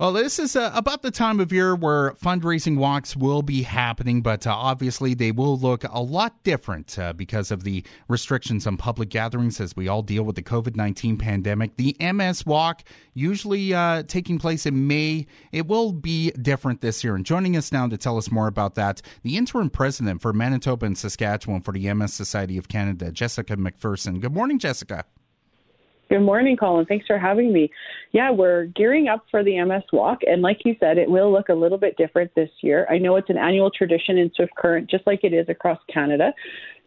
Well, this is uh, about the time of year where fundraising walks will be happening, but uh, obviously they will look a lot different uh, because of the restrictions on public gatherings as we all deal with the COVID 19 pandemic. The MS Walk, usually uh, taking place in May, it will be different this year. And joining us now to tell us more about that, the interim president for Manitoba and Saskatchewan for the MS Society of Canada, Jessica McPherson. Good morning, Jessica. Good morning, Colin. Thanks for having me. Yeah, we're gearing up for the MS Walk, and like you said, it will look a little bit different this year. I know it's an annual tradition in Swift Current, just like it is across Canada.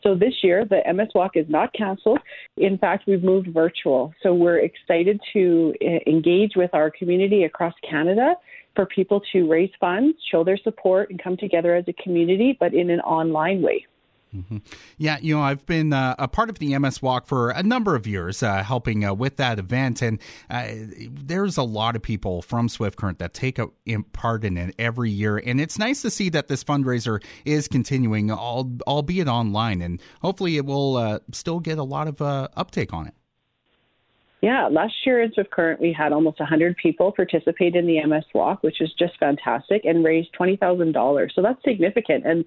So this year, the MS Walk is not canceled. In fact, we've moved virtual. So we're excited to eh, engage with our community across Canada for people to raise funds, show their support, and come together as a community, but in an online way. Mm-hmm. Yeah, you know, I've been uh, a part of the MS Walk for a number of years, uh, helping uh, with that event, and uh, there's a lot of people from Swift Current that take a, in part in it every year, and it's nice to see that this fundraiser is continuing, albeit online, and hopefully it will uh, still get a lot of uh, uptake on it. Yeah, last year in Swift Current, we had almost 100 people participate in the MS Walk, which is just fantastic, and raised $20,000. So that's significant. And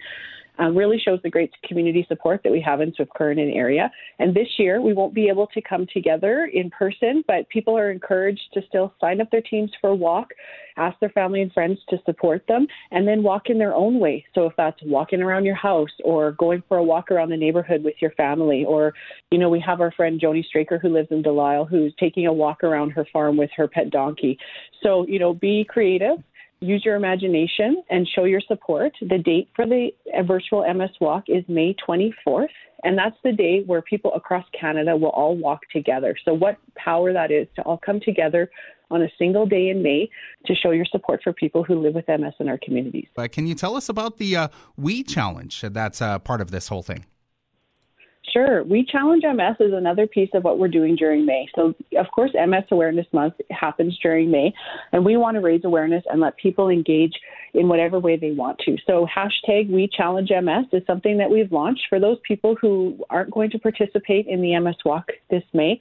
um, really shows the great community support that we have in Swift Current and area. And this year, we won't be able to come together in person, but people are encouraged to still sign up their teams for a walk, ask their family and friends to support them, and then walk in their own way. So if that's walking around your house or going for a walk around the neighborhood with your family, or, you know, we have our friend Joni Straker who lives in Delisle who's taking a walk around her farm with her pet donkey. So, you know, be creative use your imagination and show your support. The date for the virtual MS Walk is May 24th, and that's the day where people across Canada will all walk together. So, what power that is to all come together on a single day in May to show your support for people who live with MS in our communities. Uh, can you tell us about the uh, We Challenge that's uh, part of this whole thing? Sure. We Challenge MS is another piece of what we're doing during May. So, of course, MS Awareness Month happens during May, and we want to raise awareness and let people engage in whatever way they want to. So, hashtag We Challenge MS is something that we've launched for those people who aren't going to participate in the MS Walk this May.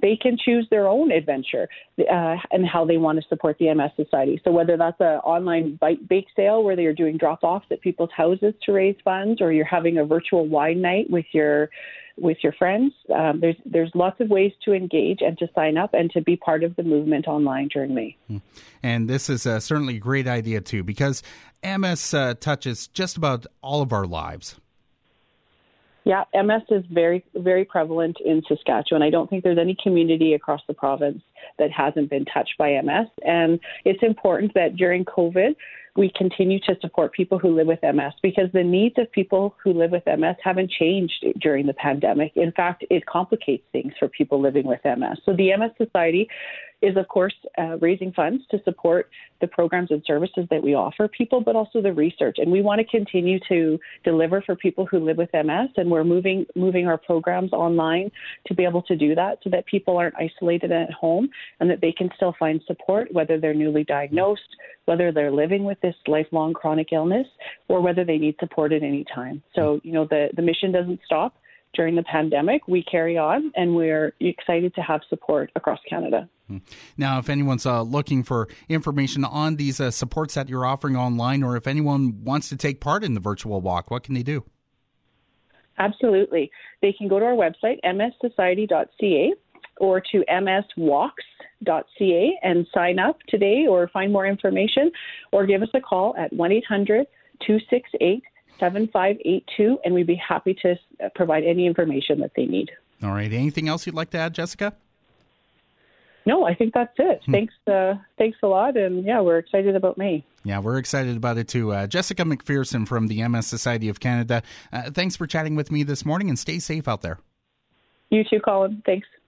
They can choose their own adventure uh, and how they want to support the MS Society. So, whether that's an online bake sale where they are doing drop offs at people's houses to raise funds, or you're having a virtual wine night with your with your friends. Um, there's there's lots of ways to engage and to sign up and to be part of the movement online during May. Hmm. And this is uh, certainly a great idea too, because MS uh, touches just about all of our lives. Yeah, MS is very very prevalent in Saskatchewan. I don't think there's any community across the province that hasn't been touched by MS, and it's important that during COVID we continue to support people who live with MS because the needs of people who live with MS haven't changed during the pandemic. In fact, it complicates things for people living with MS. So the MS Society is, of course, uh, raising funds to support the programs and services that we offer people, but also the research. And we want to continue to deliver for people who live with MS, and we're moving moving our programs online to be able to do that, so that people aren't isolated at home and that they can still find support, whether they're newly diagnosed, whether they're living with this lifelong chronic illness, or whether they need support at any time. So, you know, the the mission doesn't stop during the pandemic. We carry on, and we're excited to have support across Canada. Hmm. Now, if anyone's uh, looking for information on these uh, supports that you're offering online, or if anyone wants to take part in the virtual walk, what can they do? Absolutely. They can go to our website, mssociety.ca, or to mswalks.ca and sign up today or find more information, or give us a call at 1 800 268 7582, and we'd be happy to provide any information that they need. All right. Anything else you'd like to add, Jessica? No, I think that's it. Hmm. Thanks, uh, thanks a lot, and yeah, we're excited about May. Yeah, we're excited about it too. Uh, Jessica McPherson from the MS Society of Canada. Uh, thanks for chatting with me this morning, and stay safe out there. You too, Colin. Thanks.